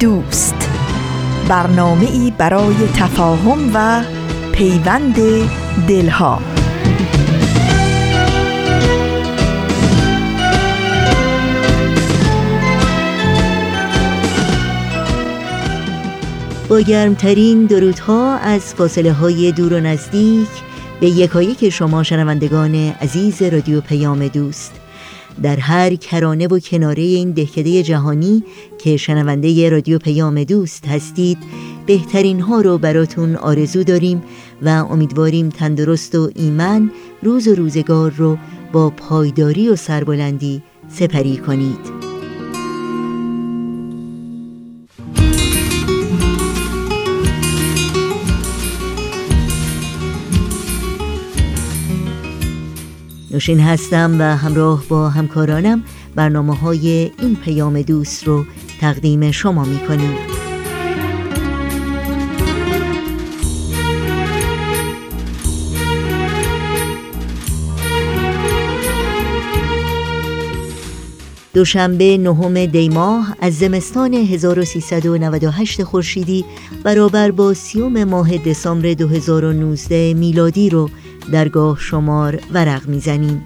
دوست. برنامه ای برای تفاهم و پیوند دلها. با گرمترین درودها از فاصله های دور و نزدیک به یکایک شما شنوندگان عزیز رادیو پیام دوست. در هر کرانه و کناره این دهکده جهانی که شنونده رادیو پیام دوست هستید بهترین ها رو براتون آرزو داریم و امیدواریم تندرست و ایمن روز و روزگار رو با پایداری و سربلندی سپری کنید. نوشین هستم و همراه با همکارانم برنامه های این پیام دوست رو تقدیم شما می کنیم. دوشنبه نهم دیماه از زمستان 1398 خورشیدی برابر با سیوم ماه دسامبر 2019 میلادی رو درگاه شمار ورق می‌زنیم.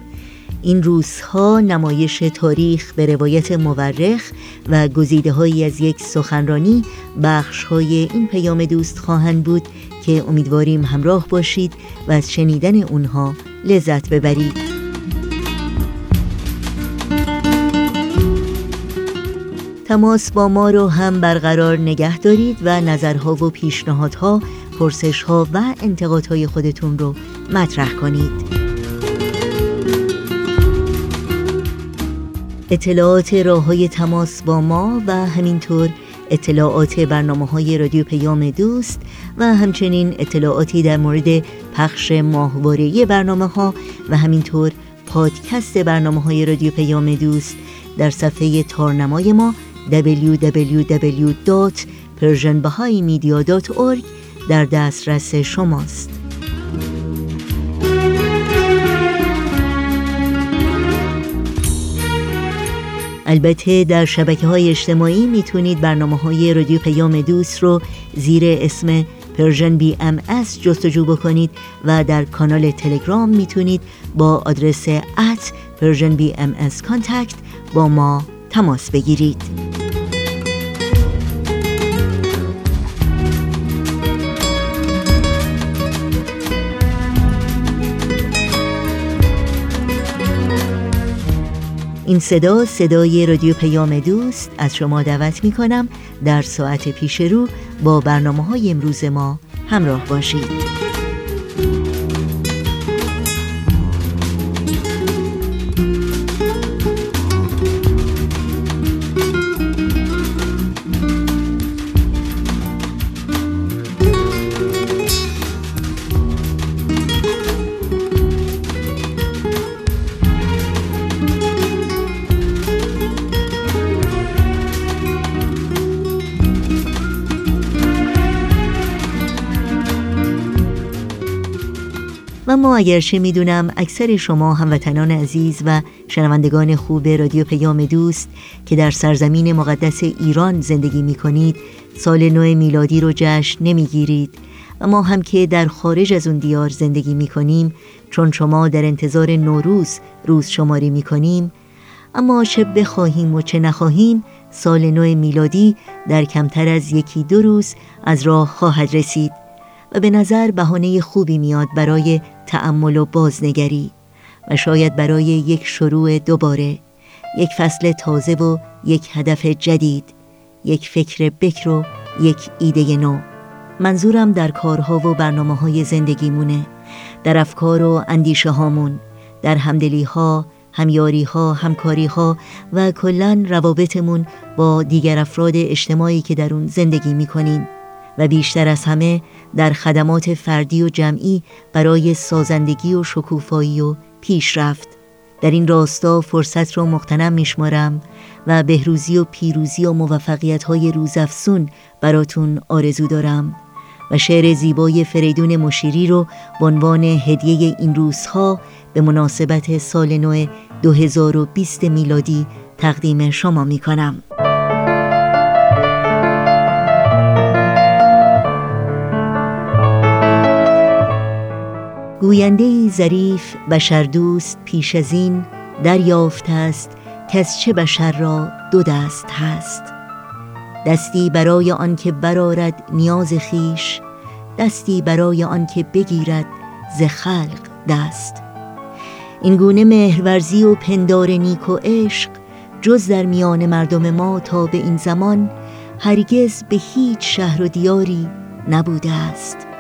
این روزها نمایش تاریخ به روایت مورخ و گزیده هایی از یک سخنرانی بخش های این پیام دوست خواهند بود که امیدواریم همراه باشید و از شنیدن اونها لذت ببرید. تماس با ما رو هم برقرار نگه دارید و نظرها و پیشنهادها پرسش ها و انتقادهای خودتون رو مطرح کنید. اطلاعات راه های تماس با ما و همینطور اطلاعات برنامه های رادیو پیام دوست و همچنین اطلاعاتی در مورد پخش ماهواره برنامه ها و همینطور پادکست برنامه های رادیو پیام دوست در صفحه تارنمای ما www.persianbahaimedia.org در دسترس شماست. البته در شبکه های اجتماعی می‌تونید برنامه های رادیو پیام دوست رو زیر اسم Persian BMS جستجو بکنید و در کانال تلگرام می‌تونید با آدرس ات Persian BM contact با ما تماس بگیرید. این صدا صدای رادیو پیام دوست از شما دعوت می کنم در ساعت پیش رو با برنامه های امروز ما همراه باشید. اما اگرچه می‌دونم اکثر شما هموطنان عزیز و شنوندگان خوب رادیو پیام دوست که در سرزمین مقدس ایران زندگی می کنید سال نو میلادی رو جشن نمی‌گیرید. ما هم که در خارج از اون دیار زندگی می کنیم چون شما در انتظار نوروز روز شماری می کنیم اما چه بخواهیم و چه نخواهیم سال نو میلادی در کمتر از یکی دو روز از راه خواهد رسید. و به نظر بهانه خوبی میاد برای تأمل و بازنگری و شاید برای یک شروع دوباره یک فصل تازه و یک هدف جدید یک فکر بکر و یک ایده نو. منظورم در کارها و برنامه های زندگیمونه در افکار و اندیشه هامون در همدلی ها همیاری ها، همکاری ها و کلا روابطمون با دیگر افراد اجتماعی که در اون زندگی می کنیم و بیشتر از همه در خدمات فردی و جمعی برای سازندگی و شکوفایی و پیشرفت در این راستا فرصت را مختنم میشمارم و بهروزی و پیروزی و موفقیت های روزافسون براتون آرزو دارم و شعر زیبای فریدون مشیری رو به عنوان هدیه این روزها به مناسبت سال نو 2020 میلادی تقدیم شما می کنم. گوینده ظریف بشردوست پیش از این دریافته است که از چه بشر را دو دست هست. دستی برای آنکه برارد نیاز خیش دستی برای آنکه بگیرد ز خلق دست. این گونه مهرورزی و پندار نیک و عشق جز در میان مردم ما تا به این زمان هرگز به هیچ شهر و دیاری نبوده است.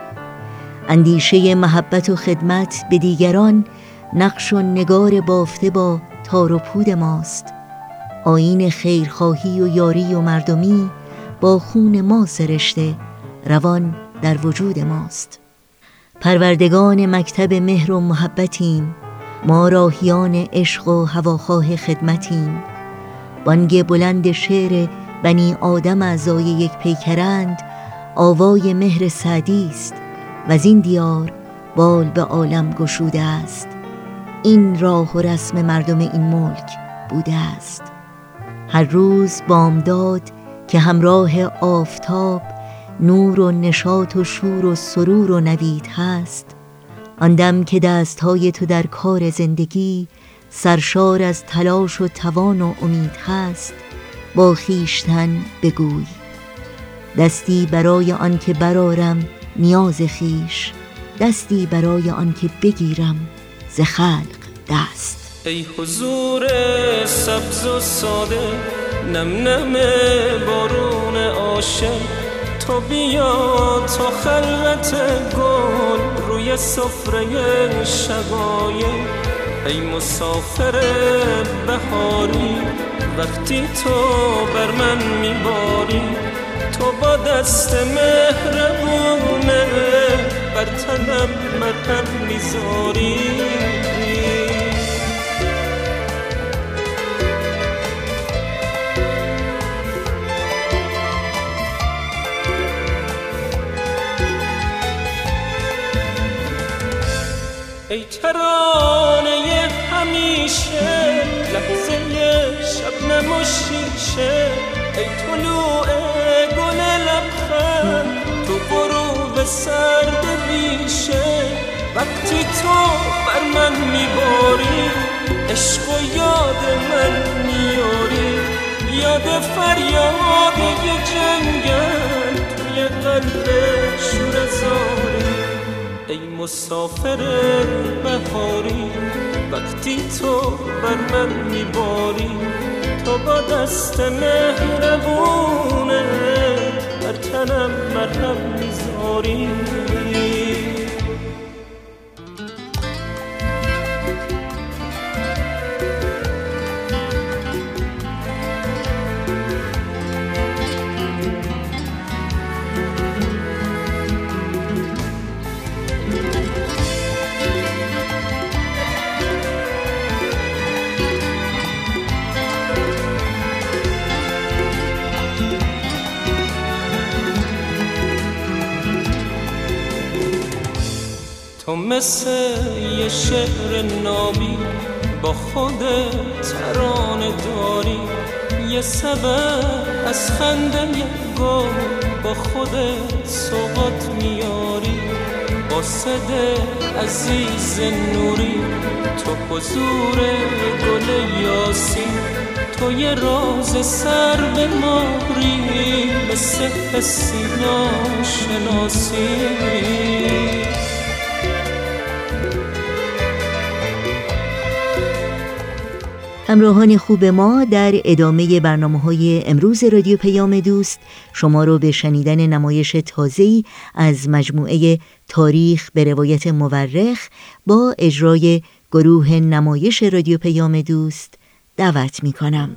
اندیشه محبت و خدمت به دیگران نقش و نگار بافته با تار و پود ماست. آین خیرخواهی و یاری و مردمی با خون ما سرشته روان در وجود ماست. پروردگان مکتب مهر و محبتیم ما راهیان عشق و هواخواه خدمتیم. بانگ بلند شعر بنی آدم اعضای یک پیکرند آوای مهر سعدی است. و این دیار بال به عالم گشوده است. این راه و رسم مردم این ملک بوده است. هر روز بامداد که همراه آفتاب نور و نشاط و شور و سرور و نوید هست. آن دم که دستهای تو در کار زندگی سرشار از تلاش و توان و امید هست با خیشتن بگوی. دستی برای آنکه برارم نیاز خیش دستی برای آنکه بگیرم ز خلق دست. ای حضور سبز و ساده نم نم بارون عاشق. تو بیا تا خلوت گل روی سفره شبایه ای مسافر بهاری وقتی تو بر من میباری. تو با دست مهربونه بر تنم مرهم می‌ذاری. ای ترانه همیشه لحظه شب نموشیشه ای طلوع سرد بیشه وقتی تو بر من میباری عشق و یاد من میاری یاد فریاد یه جنگل توی قلب شور زاری. ای مسافر بهاری وقتی تو بر من میباری تو با دست مهربونه بر تنم مرهم می‌ذاری تو مثل یه شعر نامی با خود ترانه داری. یه سبب از خنده گل با خود سوقات میاری. با صد عزیز نوری تو حضور گل یاسی تو یه راز سر به ماری مثل حسی ناشناسی همراهان خوب ما در ادامه برنامه های امروز رادیو پیام دوست شما رو به شنیدن نمایش تازه‌ای از مجموعه تاریخ به روایت مورخ با اجرای گروه نمایش رادیو پیام دوست دعوت می کنم.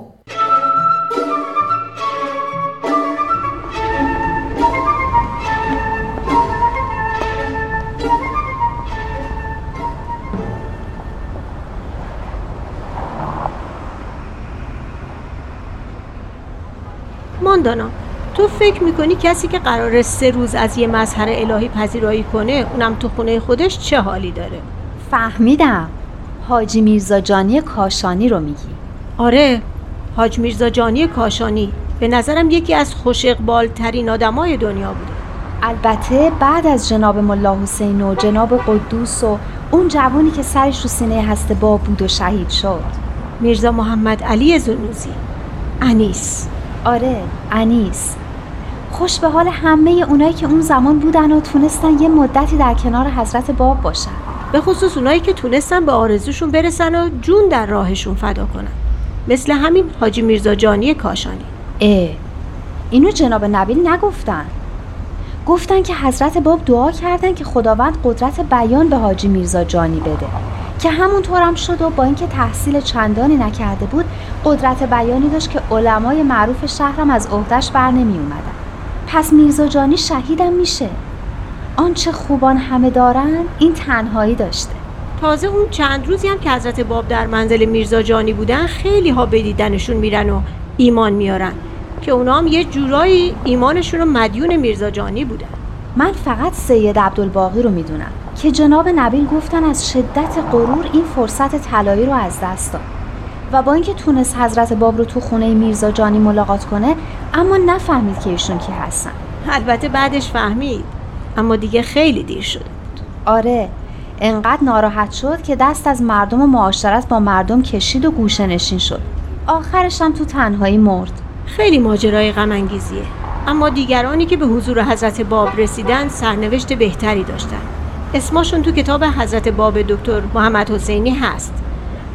ماندانا تو فکر می‌کنی کسی که قرار سه روز از یه مظهر الهی پذیرایی کنه اونم تو خونه خودش چه حالی داره؟ فهمیدم. حاجی میرزا جانی کاشانی رو میگی. آره حاج میرزا جانی کاشانی به نظرم یکی از خوش ترین آدمای دنیا بوده. البته بعد از جناب ملا حسین و جناب قدوس و اون جوانی که سرش رو سینه هسته با بود و شهید شد. میرزا محمد علی زنوزی. انیس. آره انیس. خوش به حال همه اونایی که اون زمان بودن و تونستن یه مدتی در کنار حضرت باب باشن. به خصوص اونایی که تونستن به آرزوشون برسن و جون در راهشون فدا کنن. مثل همین حاجی میرزا جانی کاشانی. اه اینو جناب نبیل نگفتن. گفتن که حضرت باب دعا کردن که خداوند قدرت بیان به حاجی میرزا جانی بده. که همونطورم هم شد و با اینکه تحصیل چندانی نکرده بود قدرت بیانی داشت که علمای معروف شهرم از عهدهش بر نمی اومدن پس میرزا جانی شهیدم میشه. آنچه خوبان همه دارن این تنهایی داشته. تازه اون چند روزی هم که حضرت باب در منزل میرزا جانی بودن خیلی ها به دیدنشون میرن و ایمان میارن. که اونا هم یه جورایی ایمانشون رو مدیون میرزا جانی بودن. من فقط سید عبدالباقی رو می‌دونم. که جناب نبیل گفتن از شدت غرور این فرصت طلایی رو از دست داد. و با اینکه تونست حضرت باب رو تو خونه میرزا جانی ملاقات کنه اما نفهمید که ایشون کی هستن. البته بعدش فهمید اما دیگه خیلی دیر شده بود آره انقدر ناراحت شد که دست از مردم و معاشرت با مردم کشید و گوشه نشین شد. آخرش هم تو تنهایی مرد. خیلی ماجرای غم انگیزیه اما دیگرانی که به حضور حضرت باب رسیدن سرنوشت بهتری داشتن. اسمشون تو کتاب حضرت باب دکتر محمد حسینی هست.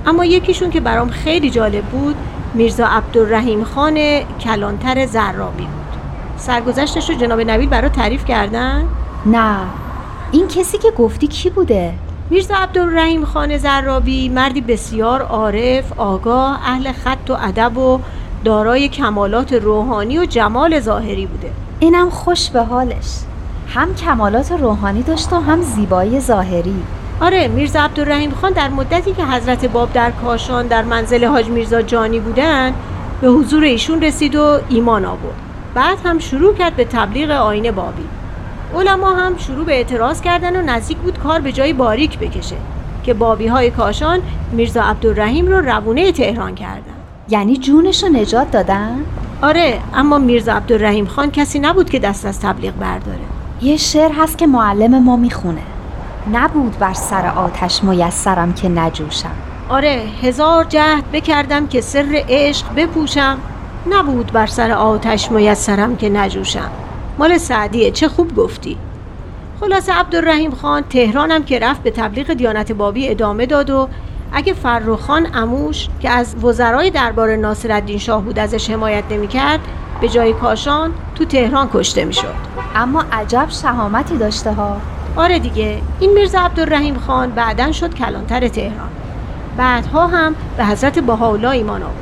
اما یکیشون که برام خیلی جالب بود میرزا عبدالرحیم خان کلانتر زرابی بود. سرگذشتش رو جناب نبیل برا تعریف کردن؟ نه. این کسی که گفتی کی بوده؟ میرزا عبدالرحیم خان زرابی مردی بسیار عارف، آگاه، اهل خط و ادب و دارای کمالات روحانی و جمال ظاهری بوده. اینم خوش به حالش. هم کمالات روحانی داشت و هم زیبایی ظاهری. آره میرزا عبدالرحیم خان در مدتی که حضرت باب در کاشان در منزل حاج میرزا جانی بودن به حضور ایشون رسید و ایمان آورد. بعد هم شروع کرد به تبلیغ آین بابی. علما هم شروع به اعتراض کردن و نزدیک بود کار به جای باریک بکشه که بابی های کاشان میرزا عبدالرحیم رو روونه تهران کردن. یعنی جونش رو نجات دادن؟ آره اما میرزا عبدالرحیم خان کسی نبود که دست از تبلیغ برداره. یه شعر هست که معلم ما می‌خونه. نبود بر سر آتش میسرم که نجوشم. آره هزار جهد بکردم که سر عشق بپوشم. نبود بر سر آتش میسرم که نجوشم. مال سعدیه چه خوب گفتی. خلاصه عبدالرحیم خان تهرانم که رفت به تبلیغ دیانت بابی ادامه داد و اگه فرخان اموش که از وزرای دربار ناصرالدین شاه بود ازش حمایت نمی‌کرد به جای کاشان تو تهران کشته می‌شد. اما عجب شهامتی داشته ها. آره دیگه. این میرزا عبدالرحیم خان بعدا شد کلانتر تهران. بعدها هم به حضرت بهاءالله ایمان آورد.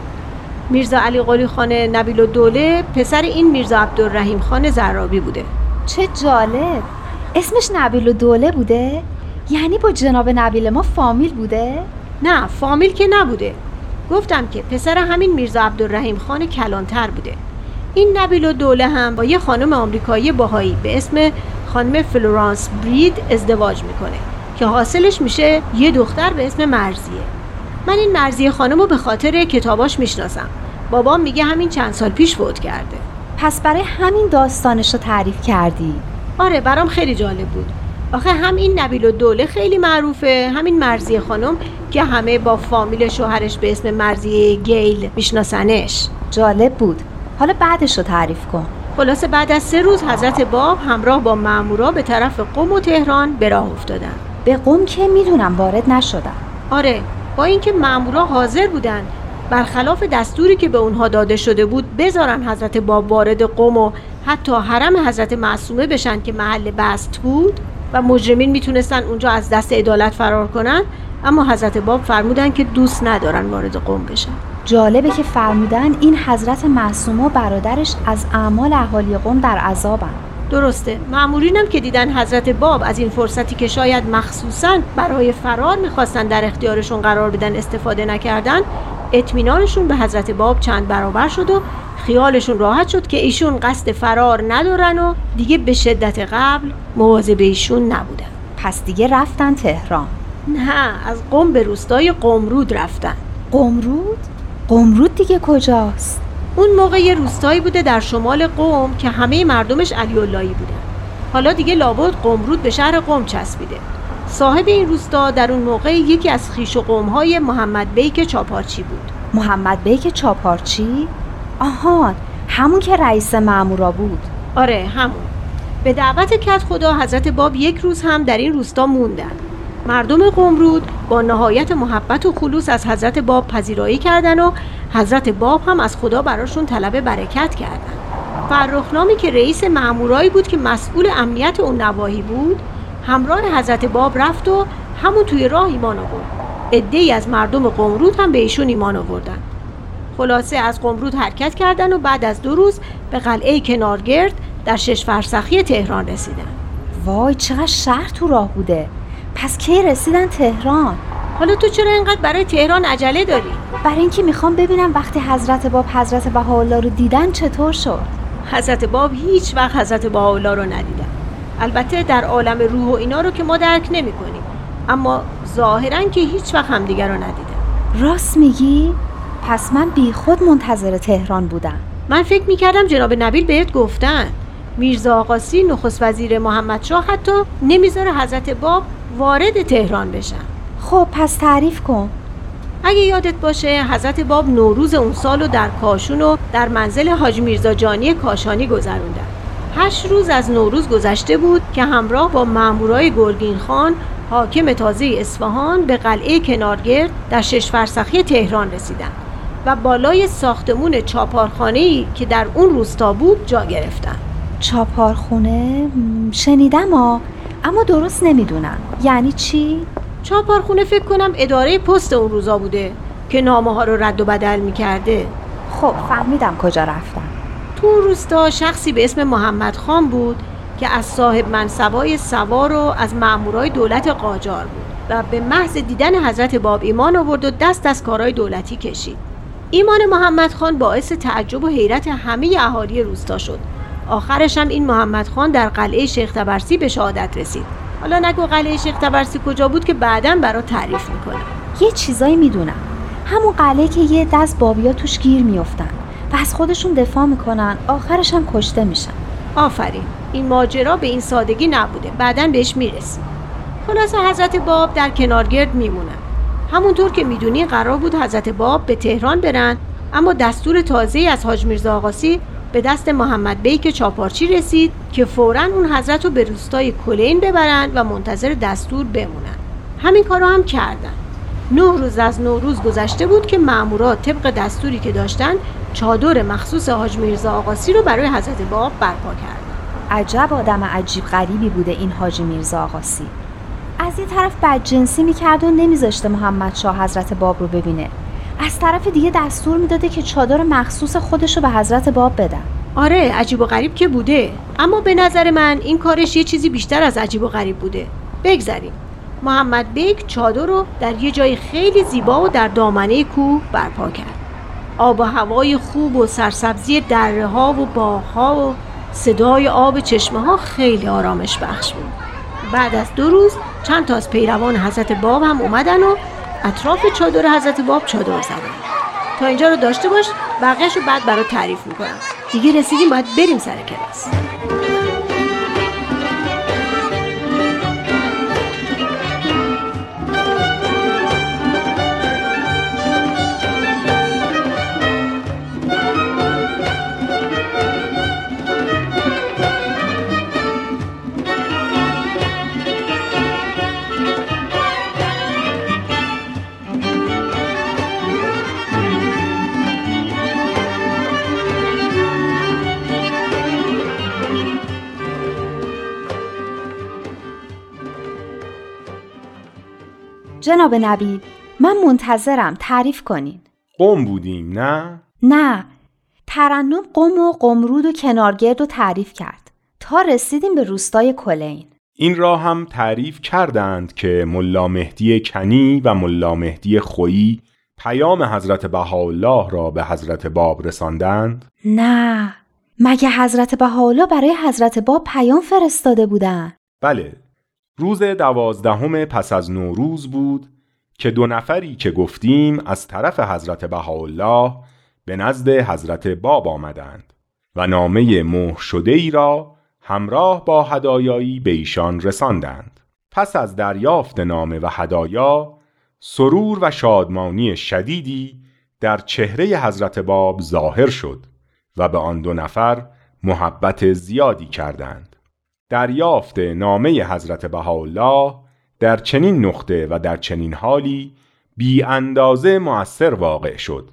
میرزا علی قلی خان نبیل و دوله پسر این میرزا عبدالرحیم خان زرابی بوده. چه جالب. اسمش نبیل و دوله بوده؟ یعنی با جناب نبیل ما فامیل بوده؟ نه فامیل که نبوده. گفتم که پسر همین میرزا عبدالرحیم خان کلانتر بوده. این نبیل و دوله هم با یه خانم آمریکایی باهایی به اسم خانم فلورانس برید ازدواج می‌کنه که حاصلش میشه یه دختر به اسم مرزیه. من این مرزیه خانم رو به خاطر کتاباش می‌شناسم. بابام میگه همین چند سال پیش فوت کرده. پس برای همین داستانش رو تعریف کردی؟ آره برام خیلی جالب بود. آخه هم این نبیل و دوله خیلی معروفه. همین مرزیه خانم که همه با فامیل شوهرش به اسم مرزیه گیل میشناسنش. جالب بود. حالا بعدش رو تعریف کن. خلاصه بعد از سه روز حضرت باب همراه با مامورا به طرف قم و تهران به راه افتادن به قم که می‌دونم وارد نشدم. آره با اینکه مامورا حاضر بودن برخلاف دستوری که به اونها داده شده بود بذارن حضرت باب وارد قم و حتی حرم حضرت معصومه بشن که محل بست بود و مجرمین می‌تونستن اونجا از دست عدالت فرار کنن اما حضرت باب فرمودن که دوست ندارن وارد قم بشن. جالبه که فرمودن این حضرت معصوم و برادرش از اعمال اهالی قوم در عذابن. درسته. معمورینم که دیدن حضرت باب از این فرصتی که شاید مخصوصا برای فرار می‌خواستن در اختیارشون قرار بدن استفاده نکردن اطمینانشون به حضرت باب چند برابر شد و خیالشون راحت شد که ایشون قصد فرار ندارن و دیگه به شدت قبل مواظب ایشون نبودن. پس دیگه رفتن تهران. نه از قم به روستای قمرود رفتن. قمرود؟ قمرود دیگه کجاست؟ اون موقع یه روستایی بوده در شمال قم که همه مردمش علی اللهی بودن. حالا دیگه لابد قمرود به شهر قم چسبیده. صاحب این روستا در اون موقع یکی از خیش و قومهای محمد بیک چاپارچی بود. محمد بیک چاپارچی؟ آهان همون که رئیس مامورا بود. آره همون. به دعوت کت خدا حضرت باب یک روز هم در این روستا موندن. مردم قمرود با نهایت محبت و خلوص از حضرت باب پذیرایی کردن و حضرت باب هم از خدا براشون طلب برکت کردن. فرخنامی که رئیس مامورایی بود که مسئول امنیت اون نواحی بود همراه حضرت باب رفت و همون توی راه ایمان آورد. عدهای از مردم قمرود هم به ایشون ایمان آوردن. خلاصه از قمرود حرکت کردن و بعد از دو روز به قلعه کنارگرد در شش فرسخی تهران رسیدن. وای چقدر شهر تو راه بوده. پس کی رسیدن تهران؟ حالا تو چرا اینقدر برای تهران عجله داری؟ برای اینکه می‌خوام ببینم وقتی حضرت باب حضرت بهاءالله رو دیدن چطور شد؟ حضرت باب هیچ وقت حضرت بهاءالله رو ندیدن. البته در عالم روح و اینا رو که ما درک نمی کنیم. اما ظاهرا که هیچ وقت همدیگر رو ندیدن. راست میگی؟ پس من بی خود منتظر تهران بودم. من فکر می‌کردم جناب نبیل بهت گفتن. میرزا آقاسی نخست وزیر محمد شاه حتی نمی‌ذاره حضرت باب وارد تهران بشن خب پس تعریف کن. اگه یادت باشه حضرت باب نوروز اون سال رو در کاشون و در منزل حاج میرزا جانی کاشانی گذروندن. هشت روز از نوروز گذشته بود که همراه با مامورای گرگین خان حاکم تازه اصفهان به قلعه کنارگرد در شش فرسخی تهران رسیدن و بالای ساختمون چاپارخانه‌ای که در اون روستا بود جا گرفتن. چاپارخونه؟ شنیدم ها. اما درست نمی‌دونم. یعنی چی؟ چاپارخونه فکر کنم اداره پست اون روزا بوده که نامه ها رو رد و بدل می‌کرده. خب فهمیدم کجا رفتم. تو روستا شخصی به اسم محمد خان بود که از صاحب منصبای سوار و از مامورای دولت قاجار بود و به محض دیدن حضرت باب ایمان آورد و دست از کارهای دولتی کشید. ایمان محمد خان باعث تعجب و حیرت همه اهالی روستا شد. آخرش هم این محمد خان در قلعه شیخ تبرسی به شهادت رسید. حالا نگو قلعه شیخ تبرسی کجا بود که بعدا برا تعریف می‌کنم یه چیزایی می‌دونم. همون قلعه که یه دست بابیا توش گیر میافتن. و از خودشون دفاع می‌کنن آخرش هم کشته میشن. آفرین. این ماجرا به این سادگی نبوده. بعدا بهش می‌رسیم. خلاصه حضرت باب در کنارگرد میمونن. همونطور که می‌دونی قرار بود حضرت باب به تهران برن اما دستور تازه از حاج میرزا آقاسی به دست محمد بیک چاپارچی رسید که فورا اون حضرت رو به روستای کلین ببرن و منتظر دستور بمونن. همین کارو هم کردن. نه روز از نوروز گذشته بود که مامورات طبق دستوری که داشتن چادر مخصوص حاج میرزا آقاسی رو برای حضرت باب برپا کردن. عجب آدم عجیب غریبی بوده این حاجی میرزا آقاسی. از یه طرف بدجنسی می‌کرد و نمیذاشته محمد شاه حضرت باب رو ببینه. از طرف دیگه دستور می‌داده که چادر مخصوص خودش رو به حضرت باب بدن آره عجیب و غریب که بوده. اما به نظر من این کارش یه چیزی بیشتر از عجیب و غریب بوده. بگذریم. محمد بیک چادر رو در یه جای خیلی زیبا و در دامنه کوه برپا کرد. آب و هوای خوب و سرسبزی دره ها و باغ ها و صدای آب چشمه ها خیلی آرامش بخش بود. بعد از دو روز چند تا از پیروان حضرت باب هم اومدن و اطراف چادر حضرت باب چادر زدن. تا اینجا رو داشته باش بقیهش رو بعد برات تعریف می‌کنم. دیگه رسیدیم باید بریم سر کلاس. جناب نبی من منتظرم تعریف کنین قم بودیم نه؟ نه ترنم قم و قمرود و کنارگرد و تعریف کرد تا رسیدیم به روستای کلین این را هم تعریف کردند که ملا مهدی کنی و ملا مهدی خویی پیام حضرت بهاءالله را به حضرت باب رساندند؟ نه مگه حضرت بهاءالله برای حضرت باب پیام فرستاده بودن؟ بله روز دوازدهم پس از نوروز بود که دو نفری که گفتیم از طرف حضرت بهاءالله به نزد حضرت باب آمدند و نامه مهر شده ای را همراه با هدایایی به ایشان رساندند. پس از دریافت نامه و هدایا سرور و شادمانی شدیدی در چهره حضرت باب ظاهر شد و به آن دو نفر محبت زیادی کردند. دریافت نامه حضرت بهاءالله در چنین نقطه و در چنین حالی بی اندازه مؤثر واقع شد.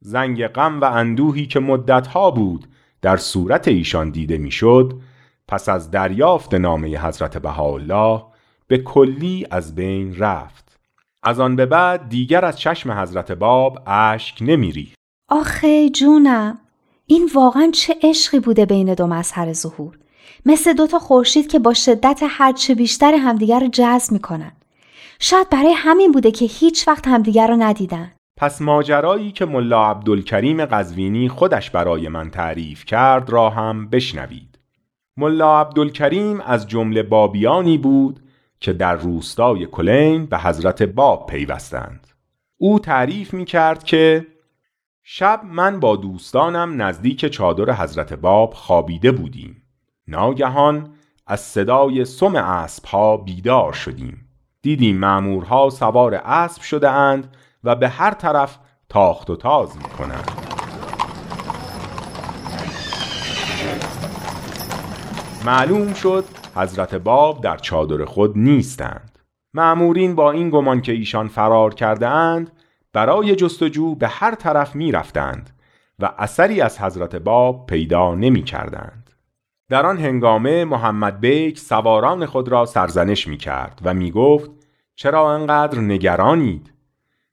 زنگ غم و اندوهی که مدتها بود در صورت ایشان دیده می‌شد پس از دریافت نامه حضرت بهاءالله به کلی از بین رفت. از آن به بعد دیگر از چشم حضرت باب اشک نمیری آخه جونم این واقعا چه عشقی بوده بین دو مظهر ظهور؟ مثل دوتا خورشید که با شدت هرچه بیشتر همدیگر رو جذب می‌کنن. شاید برای همین بوده که هیچ وقت همدیگر رو ندیدن. پس ماجرایی که ملا عبدالکریم قزوینی خودش برای من تعریف کرد را هم بشنوید. ملا عبدالکریم از جمله بابیانی بود که در روستای کلین به حضرت باب پیوستند. او تعریف می کرد که شب من با دوستانم نزدیک چادر حضرت باب خوابیده بودیم. ناگهان از صدای سم اسب ها بیدار شدیم. دیدیم معمورها سوار اسب شده اند و به هر طرف تاخت و تاز می کنند معلوم شد حضرت باب در چادر خود نیستند. معمورین با این گمان که ایشان فرار کرده اند برای جستجو به هر طرف می رفتند و اثری از حضرت باب پیدا نمی کردند. در آن هنگامه محمد بیک سواران خود را سرزنش می کرد و می گفت چرا انقدر نگرانید؟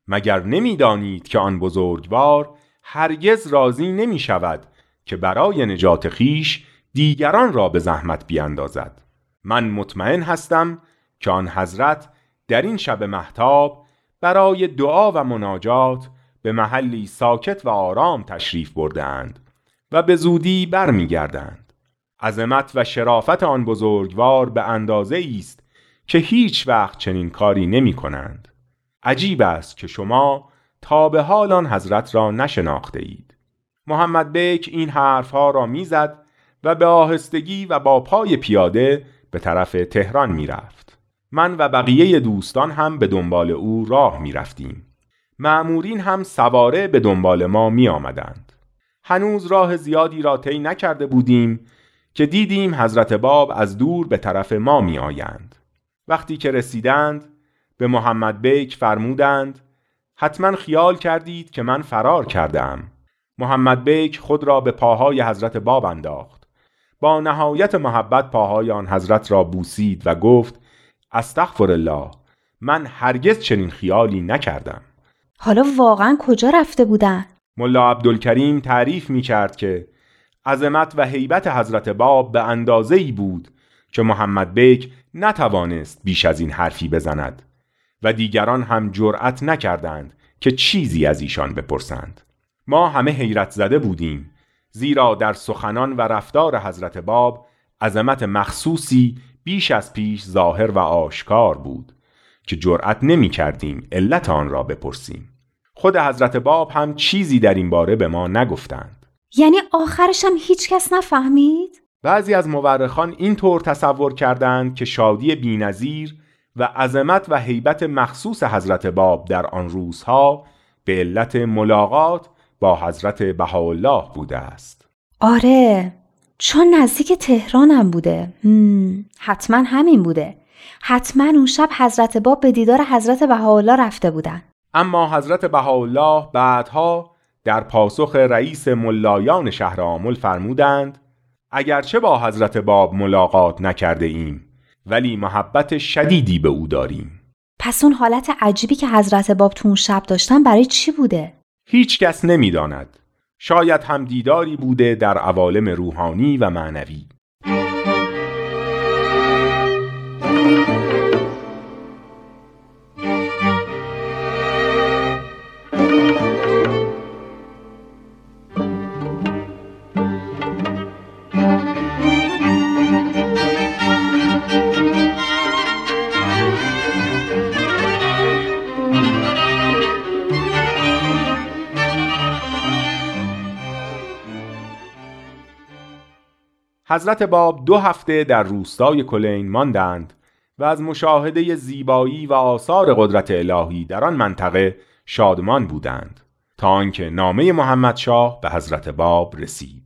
مگر نمی‌دانید که آن بزرگوار هرگز راضی نمی شود که برای نجات خیش دیگران را به زحمت بیاندازد من مطمئن هستم که آن حضرت در این شب محتاب برای دعا و مناجات به محلی ساکت و آرام تشریف بردند و به زودی برمیگردند. عظمت و شرافت آن بزرگوار به اندازه است که هیچ وقت چنین کاری نمی کنند. عجیب است که شما تا به حال آن حضرت را نشناخته اید. محمد بیک این حرفها را می‌زد و به آهستگی و با پای پیاده به طرف تهران می‌رفت. من و بقیه دوستان هم به دنبال او راه می رفتیم. معمورین هم سواره به دنبال ما می آمدند. هنوز راه زیادی را طی نکرده بودیم که دیدیم حضرت باب از دور به طرف ما می آیند. وقتی که رسیدند به محمد بیک فرمودند حتما خیال کردید که من فرار کردم. محمد بیک خود را به پاهای حضرت باب انداخت. با نهایت محبت پاهای آن حضرت را بوسید و گفت استغفر الله من هرگز چنین خیالی نکردم حالا واقعا کجا رفته بودن؟ ملا عبدالکریم تعریف می کرد که عظمت و هیبت حضرت باب به اندازه ای بود که محمد بیک نتوانست بیش از این حرفی بزند و دیگران هم جرأت نکردند که چیزی از ایشان بپرسند. ما همه حیرت زده بودیم زیرا در سخنان و رفتار حضرت باب عظمت مخصوصی بیش از پیش ظاهر و آشکار بود که جرأت نمی کردیم علت آن را بپرسیم. خود حضرت باب هم چیزی در این باره به ما نگفتند. یعنی آخرش هم هیچ کس نفهمید؟ بعضی از مورخان این طور تصور کردند که شادی بینظیر و عظمت و هیبت مخصوص حضرت باب در آن روزها به علت ملاقات با حضرت بهاءالله بوده است. آره چون نزدیک تهرانم بوده. حتما همین بوده. حتما اون شب حضرت باب به دیدار حضرت بهاءالله رفته بودن. اما حضرت بهاءالله بعدها در پاسخ رئیس ملایان شهر آمل فرمودند اگرچه با حضرت باب ملاقات نکرده ایم ولی محبت شدیدی به او داریم پس اون حالت عجیبی که حضرت باب تو اون شب داشتن برای چی بوده؟ هیچ کس نمی‌داند. شاید هم دیداری بوده در عوالم روحانی و معنوی. حضرت باب دو هفته در روستای کلین ماندند و از مشاهده زیبایی و آثار قدرت الهی در آن منطقه شادمان بودند تا آنکه نامه محمد شاه به حضرت باب رسید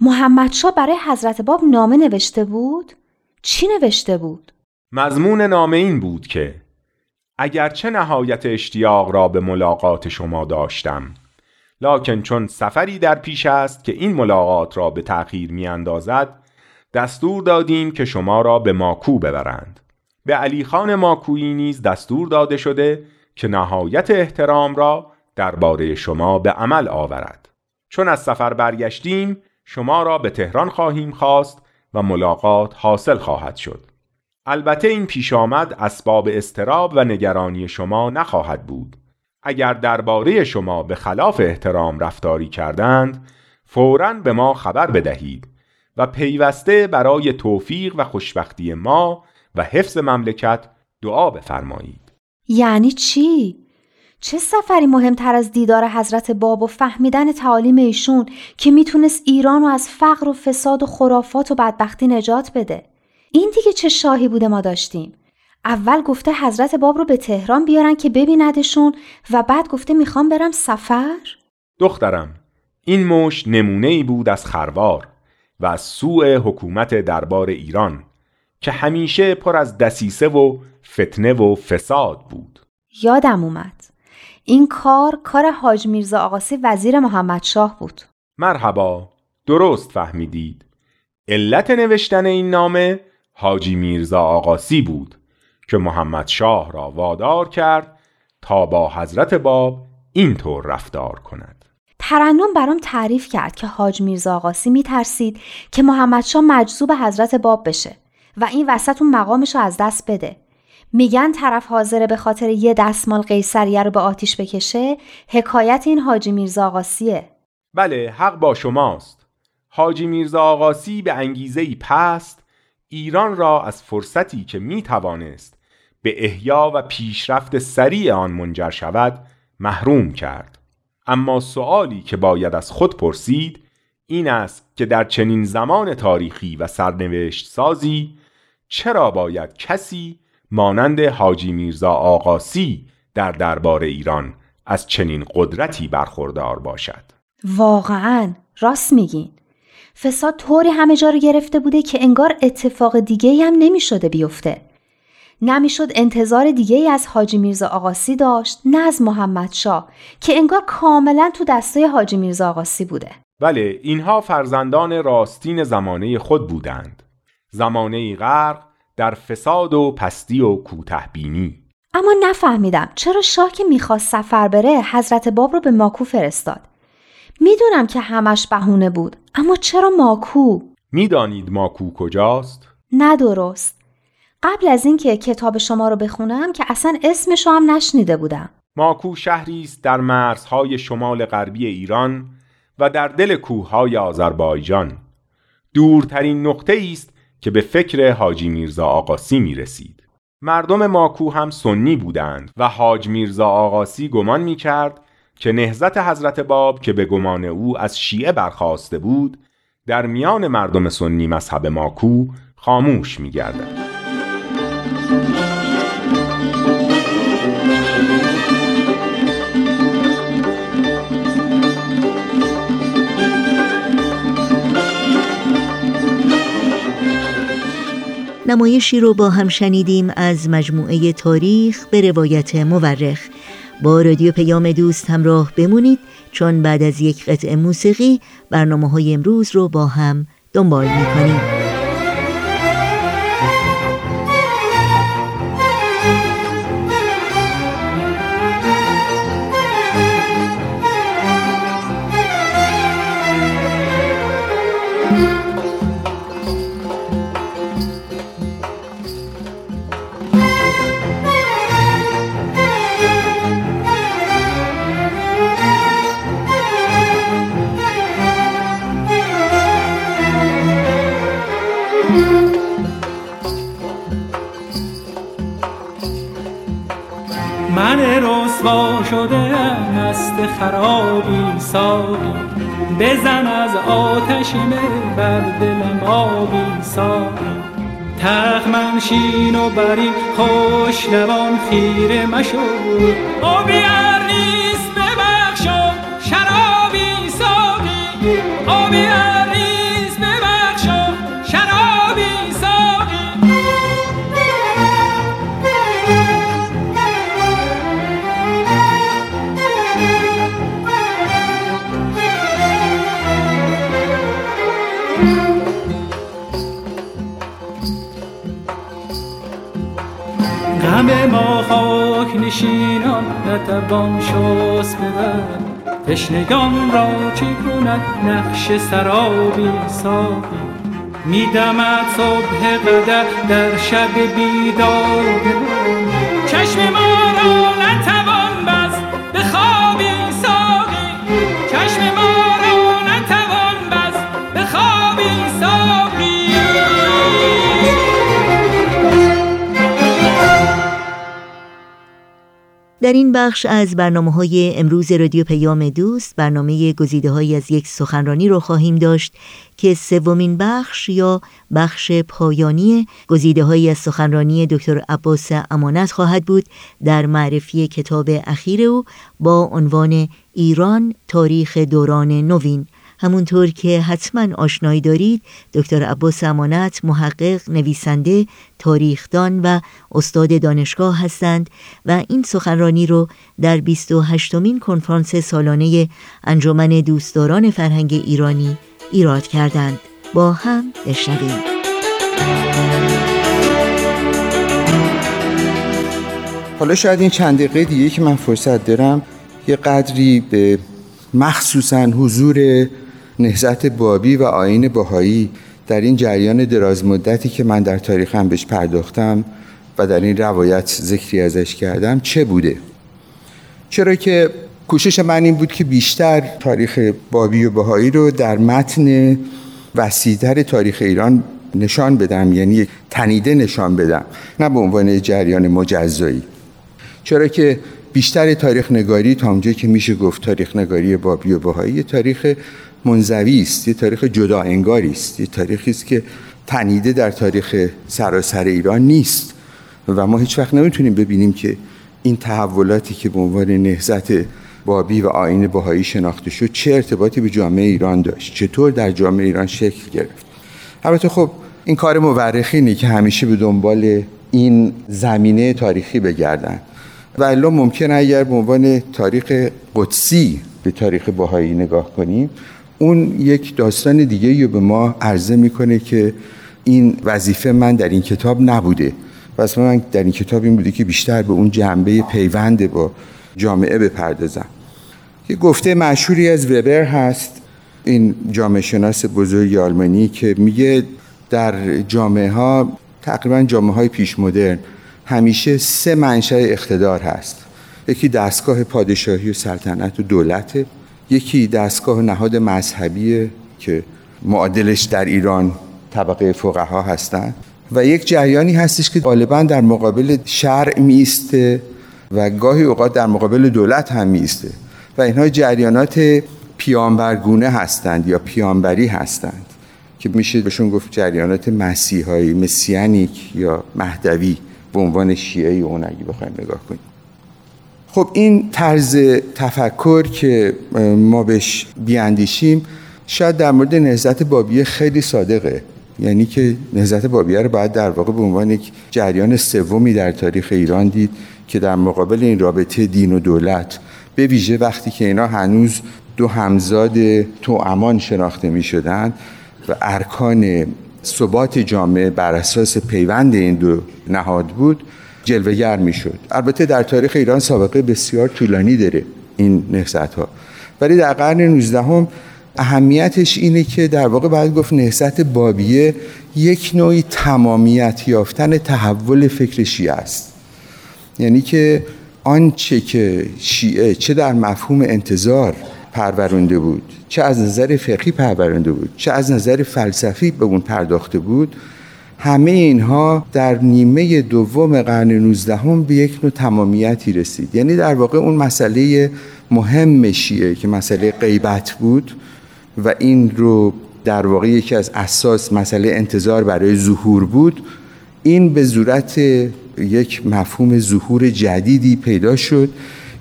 محمد شاه برای حضرت باب نامه نوشته بود؟ چی نوشته بود؟ مضمون نامه این بود که اگرچه نهایت اشتیاق را به ملاقات شما داشتم لکن چون سفری در پیش است که این ملاقات را به تأخیر می اندازد دستور دادیم که شما را به ماکو ببرند. به علی خان ماکویی نیز دستور داده شده که نهایت احترام را درباره شما به عمل آورد. چون از سفر برگشتیم شما را به تهران خواهیم خواست و ملاقات حاصل خواهد شد. البته این پیش آمد اسباب استراب و نگرانی شما نخواهد بود. اگر درباره شما به خلاف احترام رفتاری کردند فوراً به ما خبر بدهید. و پیوسته برای توفیق و خوشبختی ما و حفظ مملکت دعا بفرمایید. یعنی چی؟ چه سفری مهمتر از دیدار حضرت باب و فهمیدن تعالیم ایشون که می‌تونست ایران رو از فقر و فساد و خرافات و بدبختی نجات بده؟ این دیگه چه شاهی بوده ما داشتیم؟ اول گفته حضرت باب رو به تهران بیارن که ببیندشون و بعد گفته می‌خوام برم سفر؟ دخترم این مش نمونه ای بود از خروار. و از سوء حکومت دربار ایران که همیشه پر از دسیسه و فتنه و فساد بود. یادم اومد. این کار کار حاج میرزا آقاسی وزیر محمد شاه بود. مرحبا درست فهمیدید. علت نوشتن این نامه حاجی میرزا آقاسی بود که محمد شاه را وادار کرد تا با حضرت باب اینطور رفتار کند. ترنم برام تعریف کرد که حاج میرزا آقاسی میترسید که محمد شاه مجذوب حضرت باب بشه و این وسط اون مقامش رو از دست بده. میگن طرف حاضره به خاطر یه دستمال قیصریه رو به آتیش بکشه حکایت این حاجی میرزا آقاسیه. بله حق با شماست. حاجی میرزا آقاسی به انگیزه ای پست ایران را از فرصتی که می توانست به احیا و پیشرفت سریع آن منجر شود محروم کرد. اما سوالی که باید از خود پرسید این است که در چنین زمان تاریخی و سرنوشت سازی چرا باید کسی مانند حاجی میرزا آقاسی در دربار ایران از چنین قدرتی برخوردار باشد؟ واقعا راست میگین. فساد طوری همه جا رو گرفته بوده که انگار اتفاق دیگه هم نمی شده بیفته. نمی‌شد انتظار دیگه ای از حاجی میرزا آقاسی داشت نه از محمد شاه که انگار کاملا تو دسته حاجی میرزا آقاسی بوده. بله اینها فرزندان راستین زمانه خود بودند. زمانه غرق در فساد و پستی و کوتهبینی اما نفهمیدم چرا شاه که می‌خواست سفر بره حضرت باب رو به ماکو فرستاد. می‌دونم که همش بهونه بود اما چرا ماکو؟ می‌دانید ماکو کجاست؟ نه درست. قبل از اینکه کتاب شما رو بخونم که اصلا اسمش هم نشنیده بودم ماکو شهری است در مرزهای شمال غربی ایران و در دل کوههای آذربایجان دورترین نقطه است که به فکر حاجی میرزا آقاسی می رسید. مردم ماکو هم سنی بودند و حاج میرزا آقاسی گمان می کرد که نهزت حضرت باب که به گمان او از شیعه برخواسته بود در میان مردم سنی مذهب ماکو خاموش می گردد. نمایشی رو با هم شنیدیم از مجموعه تاریخ به روایت مورخ. با رادیو پیام دوست همراه بمونید چون بعد از یک قطع موسیقی برنامه های امروز رو با هم دنبال می‌کنیم. منشین و بری خوش نوان خیره مشو. نشینان نتوان شست بود تشنگان را چه کند نقش سرابی ساقی میدمد صبح قدر در شب بیدار در این بخش از برنامه های امروز رادیو پیام دوست برنامه گزیده های از یک سخنرانی رو خواهیم داشت که سومین بخش یا بخش پایانی گزیده های از سخنرانی دکتر عباس امانت خواهد بود در معرفی کتاب اخیر او با عنوان ایران تاریخ دوران نوین. همونطور که حتما آشنایی دارید دکتر عباس امانت محقق نویسنده تاریخدان و استاد دانشگاه هستند و این سخنرانی رو در 28 مین کنفرانس سالانه انجمن دوستداران فرهنگ ایرانی ایراد کردند. با هم بشنویم. حالا شاید این چند دقیقه دیگه که من فرصت دارم یه قدری به مخصوصا حضور نهزت بابی و آین باهایی در این جریان دراز مدتی که من در تاریخم بهش پرداختم و در این روایت ذکری ازش کردم چه بوده؟ چرا که کوشش من این بود که بیشتر تاریخ بابی و بهایی رو در متن وسیعتر تاریخ ایران نشان بدم یعنی تنیده نشان بدم نه به عنوان جریان مجزایی. چرا که بیشتر تاریخ نگاری تا اونجا که میشه گفت تاریخ نگاری بابی و بهایی تاریخ منزوی است یه تاریخ جدا انگاری است یه تاریخی است که تنیده در تاریخ سراسر ایران نیست. و ما هیچ وقت نمی‌تونیم ببینیم که این تحولاتی که به عنوان نهزت بابی و آین بهایی شناخته شد چه ارتباطی به جامعه ایران داشت چطور در جامعه ایران شکل گرفت. البته خب این کار مورخینی که همیشه به دنبال این زمینه تاریخی بگردن. و الا ممکنه اگر به عنوان تاریخ قدسی به تاریخ باهایی نگاه کنیم اون یک داستان دیگه رو به ما عرضه می‌کنه که این وظیفه من در این کتاب نبوده. پس من در این کتاب این بوده که بیشتر به اون جنبه پیوند با جامعه بپردازم. یه گفته مشهوری از وبر هست. این جامعه شناس بزرگ آلمانی که میگه در جامعه ها تقریبا جامعه های پیش مدرن همیشه سه منشأ اقتدار هست. یکی دستگاه پادشاهی و سلطنت و دولت یکی دستگاه نهاد مذهبی که معادلش در ایران طبقه فقها هستند و یک جریانی هستش که غالبا در مقابل شرع میسته و گاهی اوقات در مقابل دولت هم میسته و اینها جریانات پیامبرگونه هستند یا پیامبری هستند که میشه بهشون گفت جریانات مسیحایی مسیانیک یا مهدوی به عنوان شیعه اون اگه بخوایم نگاه کنیم. خب این طرز تفکر که ما بهش بیاندیشیم شاید در مورد نهزت بابیه خیلی صادقه. یعنی که نهزت بابیه رو باید در واقع به عنوان یک جریان سومی در تاریخ ایران دید که در مقابل این رابطه دین و دولت به ویژه وقتی که اینا هنوز دو همزاد تو امان شناخته می شدن و ارکان ثبات جامعه بر اساس پیوند این دو نهاد بود جلوگر می شد البته در تاریخ ایران سابقه بسیار طولانی داره این نهزت ها ولی در قرن 19 هم اهمیتش اینه که در واقع باید گفت نهزت بابیه یک نوعی تمامیت یافتن تحول فکر شیعه است. یعنی که آنچه که شیعه چه در مفهوم انتظار پرورنده بود چه از نظر فقهی پرورنده بود چه از نظر فلسفی به اون پرداخته بود همه اینها در نیمه دوم قرن 19 هم به یک نوع تمامیتی رسید. یعنی در واقع اون مسئله مهم شیعه که مسئله غیبت بود و این رو در واقع یکی از اساس مسئله انتظار برای ظهور بود این به صورت یک مفهوم ظهور جدیدی پیدا شد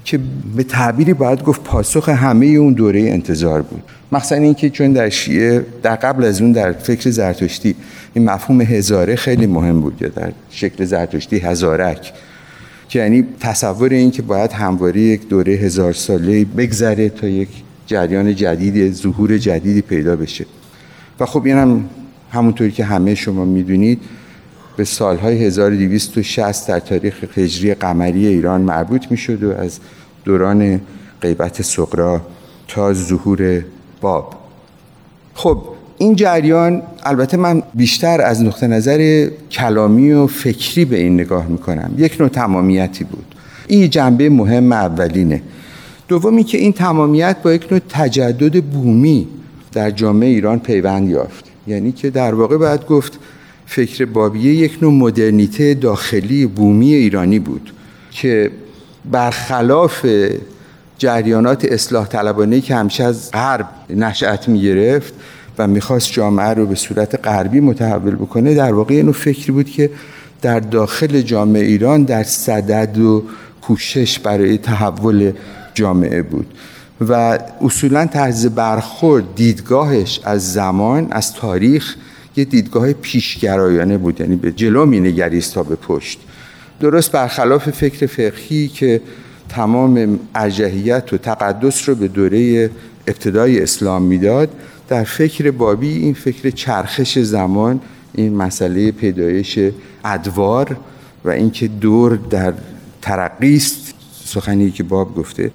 که به تعبیری باید گفت پاسخ همه اون دوره انتظار بود. مخصوصا اینکه چون در شیعه در قبل از اون در فکر زرتشتی این مفهوم هزاره خیلی مهم بود یا در شکل زرتشتی هزارک. که یعنی تصور این که باید همواره یک دوره هزار ساله بگذره تا یک جریان جدید ظهور جدیدی پیدا بشه. و خب این هم همونطوری که همه شما می‌دونید به سالهای 1260 در تاریخ هجری قمری ایران مربوط می شد و از دوران غیبت سقرا تا ظهور باب. خب این جریان البته من بیشتر از نقطه نظر کلامی و فکری به این نگاه می‌کنم. یک نوع تمامیتی بود. این جنبه مهم اولینه. دومی که این تمامیت با یک نوع تجدد بومی در جامعه ایران پیوند یافت. یعنی که در واقع باید گفت فکر بابیه یک نوع مدرنیته داخلی بومی ایرانی بود که برخلاف جریانات اصلاح طلبانه که همیشه از غرب نشأت می گرفت و می‌خواست جامعه رو به صورت غربی متحول بکنه در واقع اینو فکری بود که در داخل جامعه ایران در صدد و کوشش برای تحول جامعه بود. و اصولا طرز برخورد دیدگاهش از زمان از تاریخ یه دیدگاه پیشگرایانه بود یعنی به جلو می نگریست تا به پشت. درست برخلاف فکر فقهی که تمام ارجحیت و تقدس رو به دوره ابتدای اسلام می‌داد. در فکر بابی این فکر چرخش زمان این مسئله پیدایش ادوار و اینکه دور در ترقیست سخنی که باب گفته.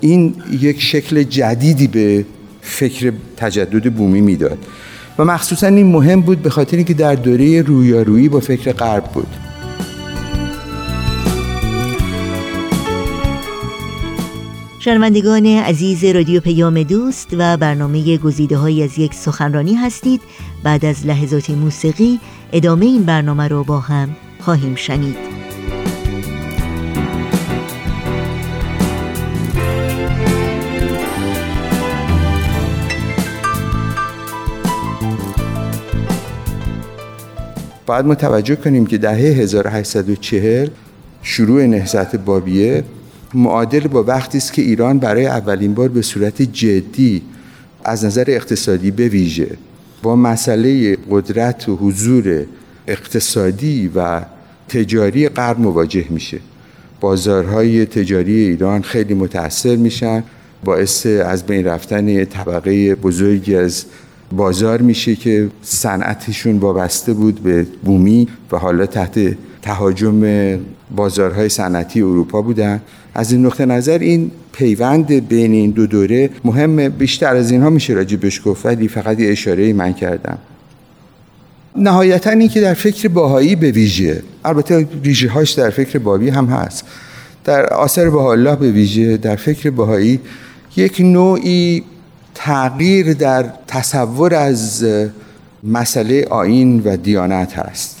این یک شکل جدیدی به فکر تجدد بومی می‌داد. و مخصوصا این مهم بود به خاطر اینکه در دوره رویارویی با فکر غرب بود. شنوندگان عزیز رادیو پیام دوست و برنامه گزیده های از یک سخنرانی هستید. بعد از لحظات موسیقی ادامه این برنامه رو با هم خواهیم شنید. باید ما توجه کنیم که دهه 1840 شروع نهضت بابیه معادل با وقتی است که ایران برای اولین بار به صورت جدی از نظر اقتصادی بویژه با مسئله قدرت و حضور اقتصادی و تجاری غرب مواجه میشه. بازارهای تجاری ایران خیلی متاثر میشن باعث از بین رفتن طبقه بزرگی از بازار میشه که صنعتشون وابسته بود به بومی و حالا تحت تهاجم بازارهای صنعتی اروپا بودن. از این نقطه نظر این پیوند بین این دو دوره مهمه. بیشتر از اینها میشه راجبش گفت ولی فقط یه اشاره من کردم. نهایتا این که در فکر باهایی به ویژه البته ریشه هاش در فکر بابی هم هست. در آثار بها به ویژه در فکر باهایی یک نوعی تغییر در تصور از مسئله آین و دیانت هست.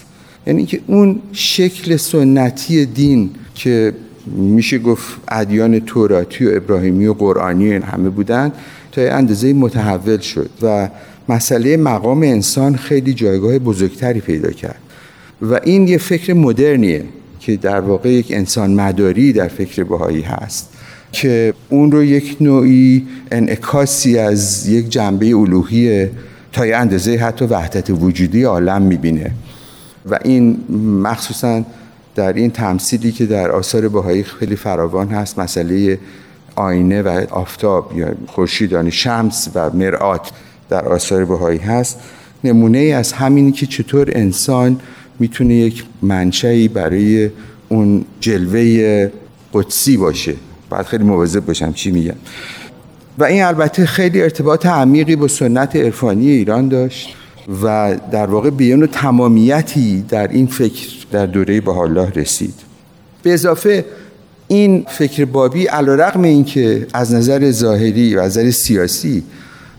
یعنی که اون شکل سنتی دین که میشه گفت ادیان توراتی و ابراهیمی و قرآنی همه بودند تا اندازه متحول شد و مسئله مقام انسان خیلی جایگاه بزرگتری پیدا کرد. و این یه فکر مدرنیه که در واقع یک انسان مداری در فکر بهایی هست که اون رو یک نوعی انعکاسی از یک جنبه الوهی تا یه اندازه حتی وحدت وجودی عالم می‌بینه. و این مخصوصا در این تمثیلی که در آثار بهایی خیلی فراوان هست مسئله آینه و آفتاب یا خورشید یعنی شمس و مرآت در آثار بهایی هست. نمونه ای از همینی که چطور انسان می‌تونه یک منشایی برای اون جلوه قدسی باشه. باید خیلی مواظب باشم چی میگم. و این البته خیلی ارتباط عمیقی با سنت عرفانی ایران داشت. و در واقع بیان تمامیتی در این فکر در دوره به الله رسید. به اضافه این فکر بابی علا رقم این که از نظر ظاهری و از نظر سیاسی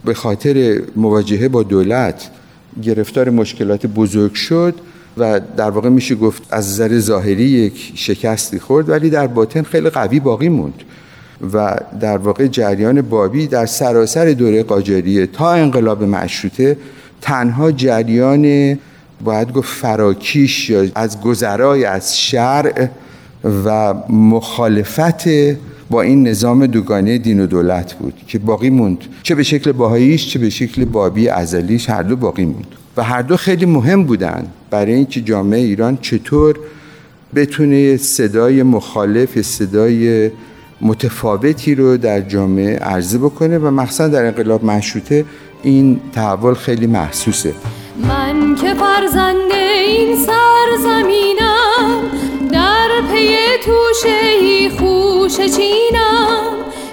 به خاطر مواجهه با دولت گرفتار مشکلات بزرگ شد و در واقع میشه گفت از نظر ظاهری یک شکستی خورد ولی در باطن خیلی قوی باقی موند و در واقع جریان بابی در سراسر دوره قاجاریه تا انقلاب مشروطه تنها جریان باید گفت فراکیش یا از گذرای از شرع و مخالفت با این نظام دوگانه دین و دولت بود که باقی موند. چه به شکل باهاییش چه به شکل بابی ازلیش هر دو باقی موند. و هر دو خیلی مهم بودن برای اینکه جامعه ایران چطور بتونه صدای مخالف صدای متفاوتی رو در جامعه عرضه بکنه و مخصوصا در انقلاب مشروطه این تحول خیلی محسوسه. من که فرزند این سرزمینم در پی توشه خوش چینم.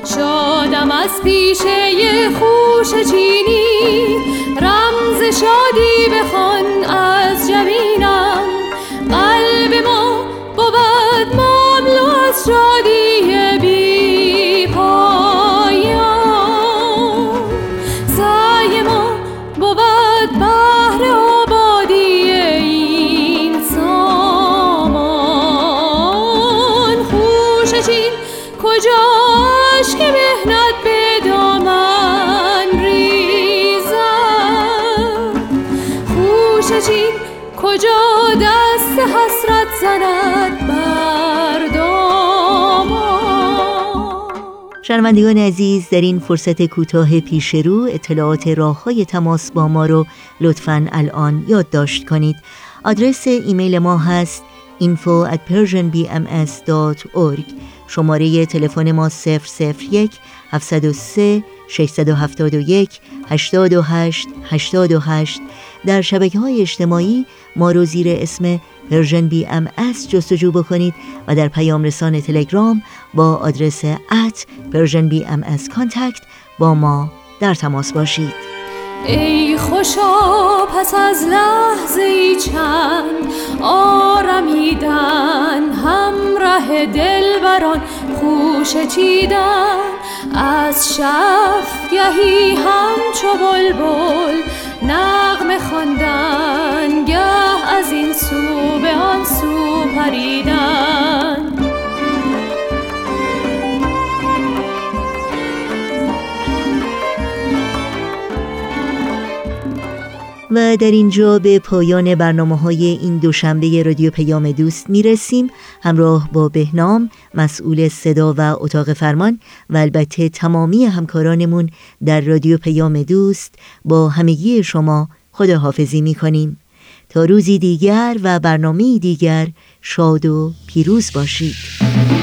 شادم از پیشه خوش چینی. شنوندگان عزیز در این فرصت کوتاه پیش رو اطلاعات راه های تماس با ما رو لطفا الان یادداشت کنید. آدرس ایمیل ما هست info at persianbms.org شماره تلفن ما 001 703 671 828 828 در شبکه های اجتماعی ما رو زیر اسم Persian BMS جستجو بکنید و در پیام رسان تلگرام با آدرس at Persian BMS contact با ما در تماس باشید. ای خوشا پس از لحظه ای چند آرمیدن همره دلبران خوشه چیدن از شعف گهی همچو بلبل نغمه خواندن گه از این سو به آن سو پریدن. و در اینجا به پایان برنامه های این دوشنبه رادیو پیام دوست می رسیم همراه با بهنام مسئول صدا و اتاق فرمان و البته تمامی همکارانمون در رادیو پیام دوست با همگی شما خداحافظی می کنیم تا روزی دیگر و برنامه دیگر شاد و پیروز باشید.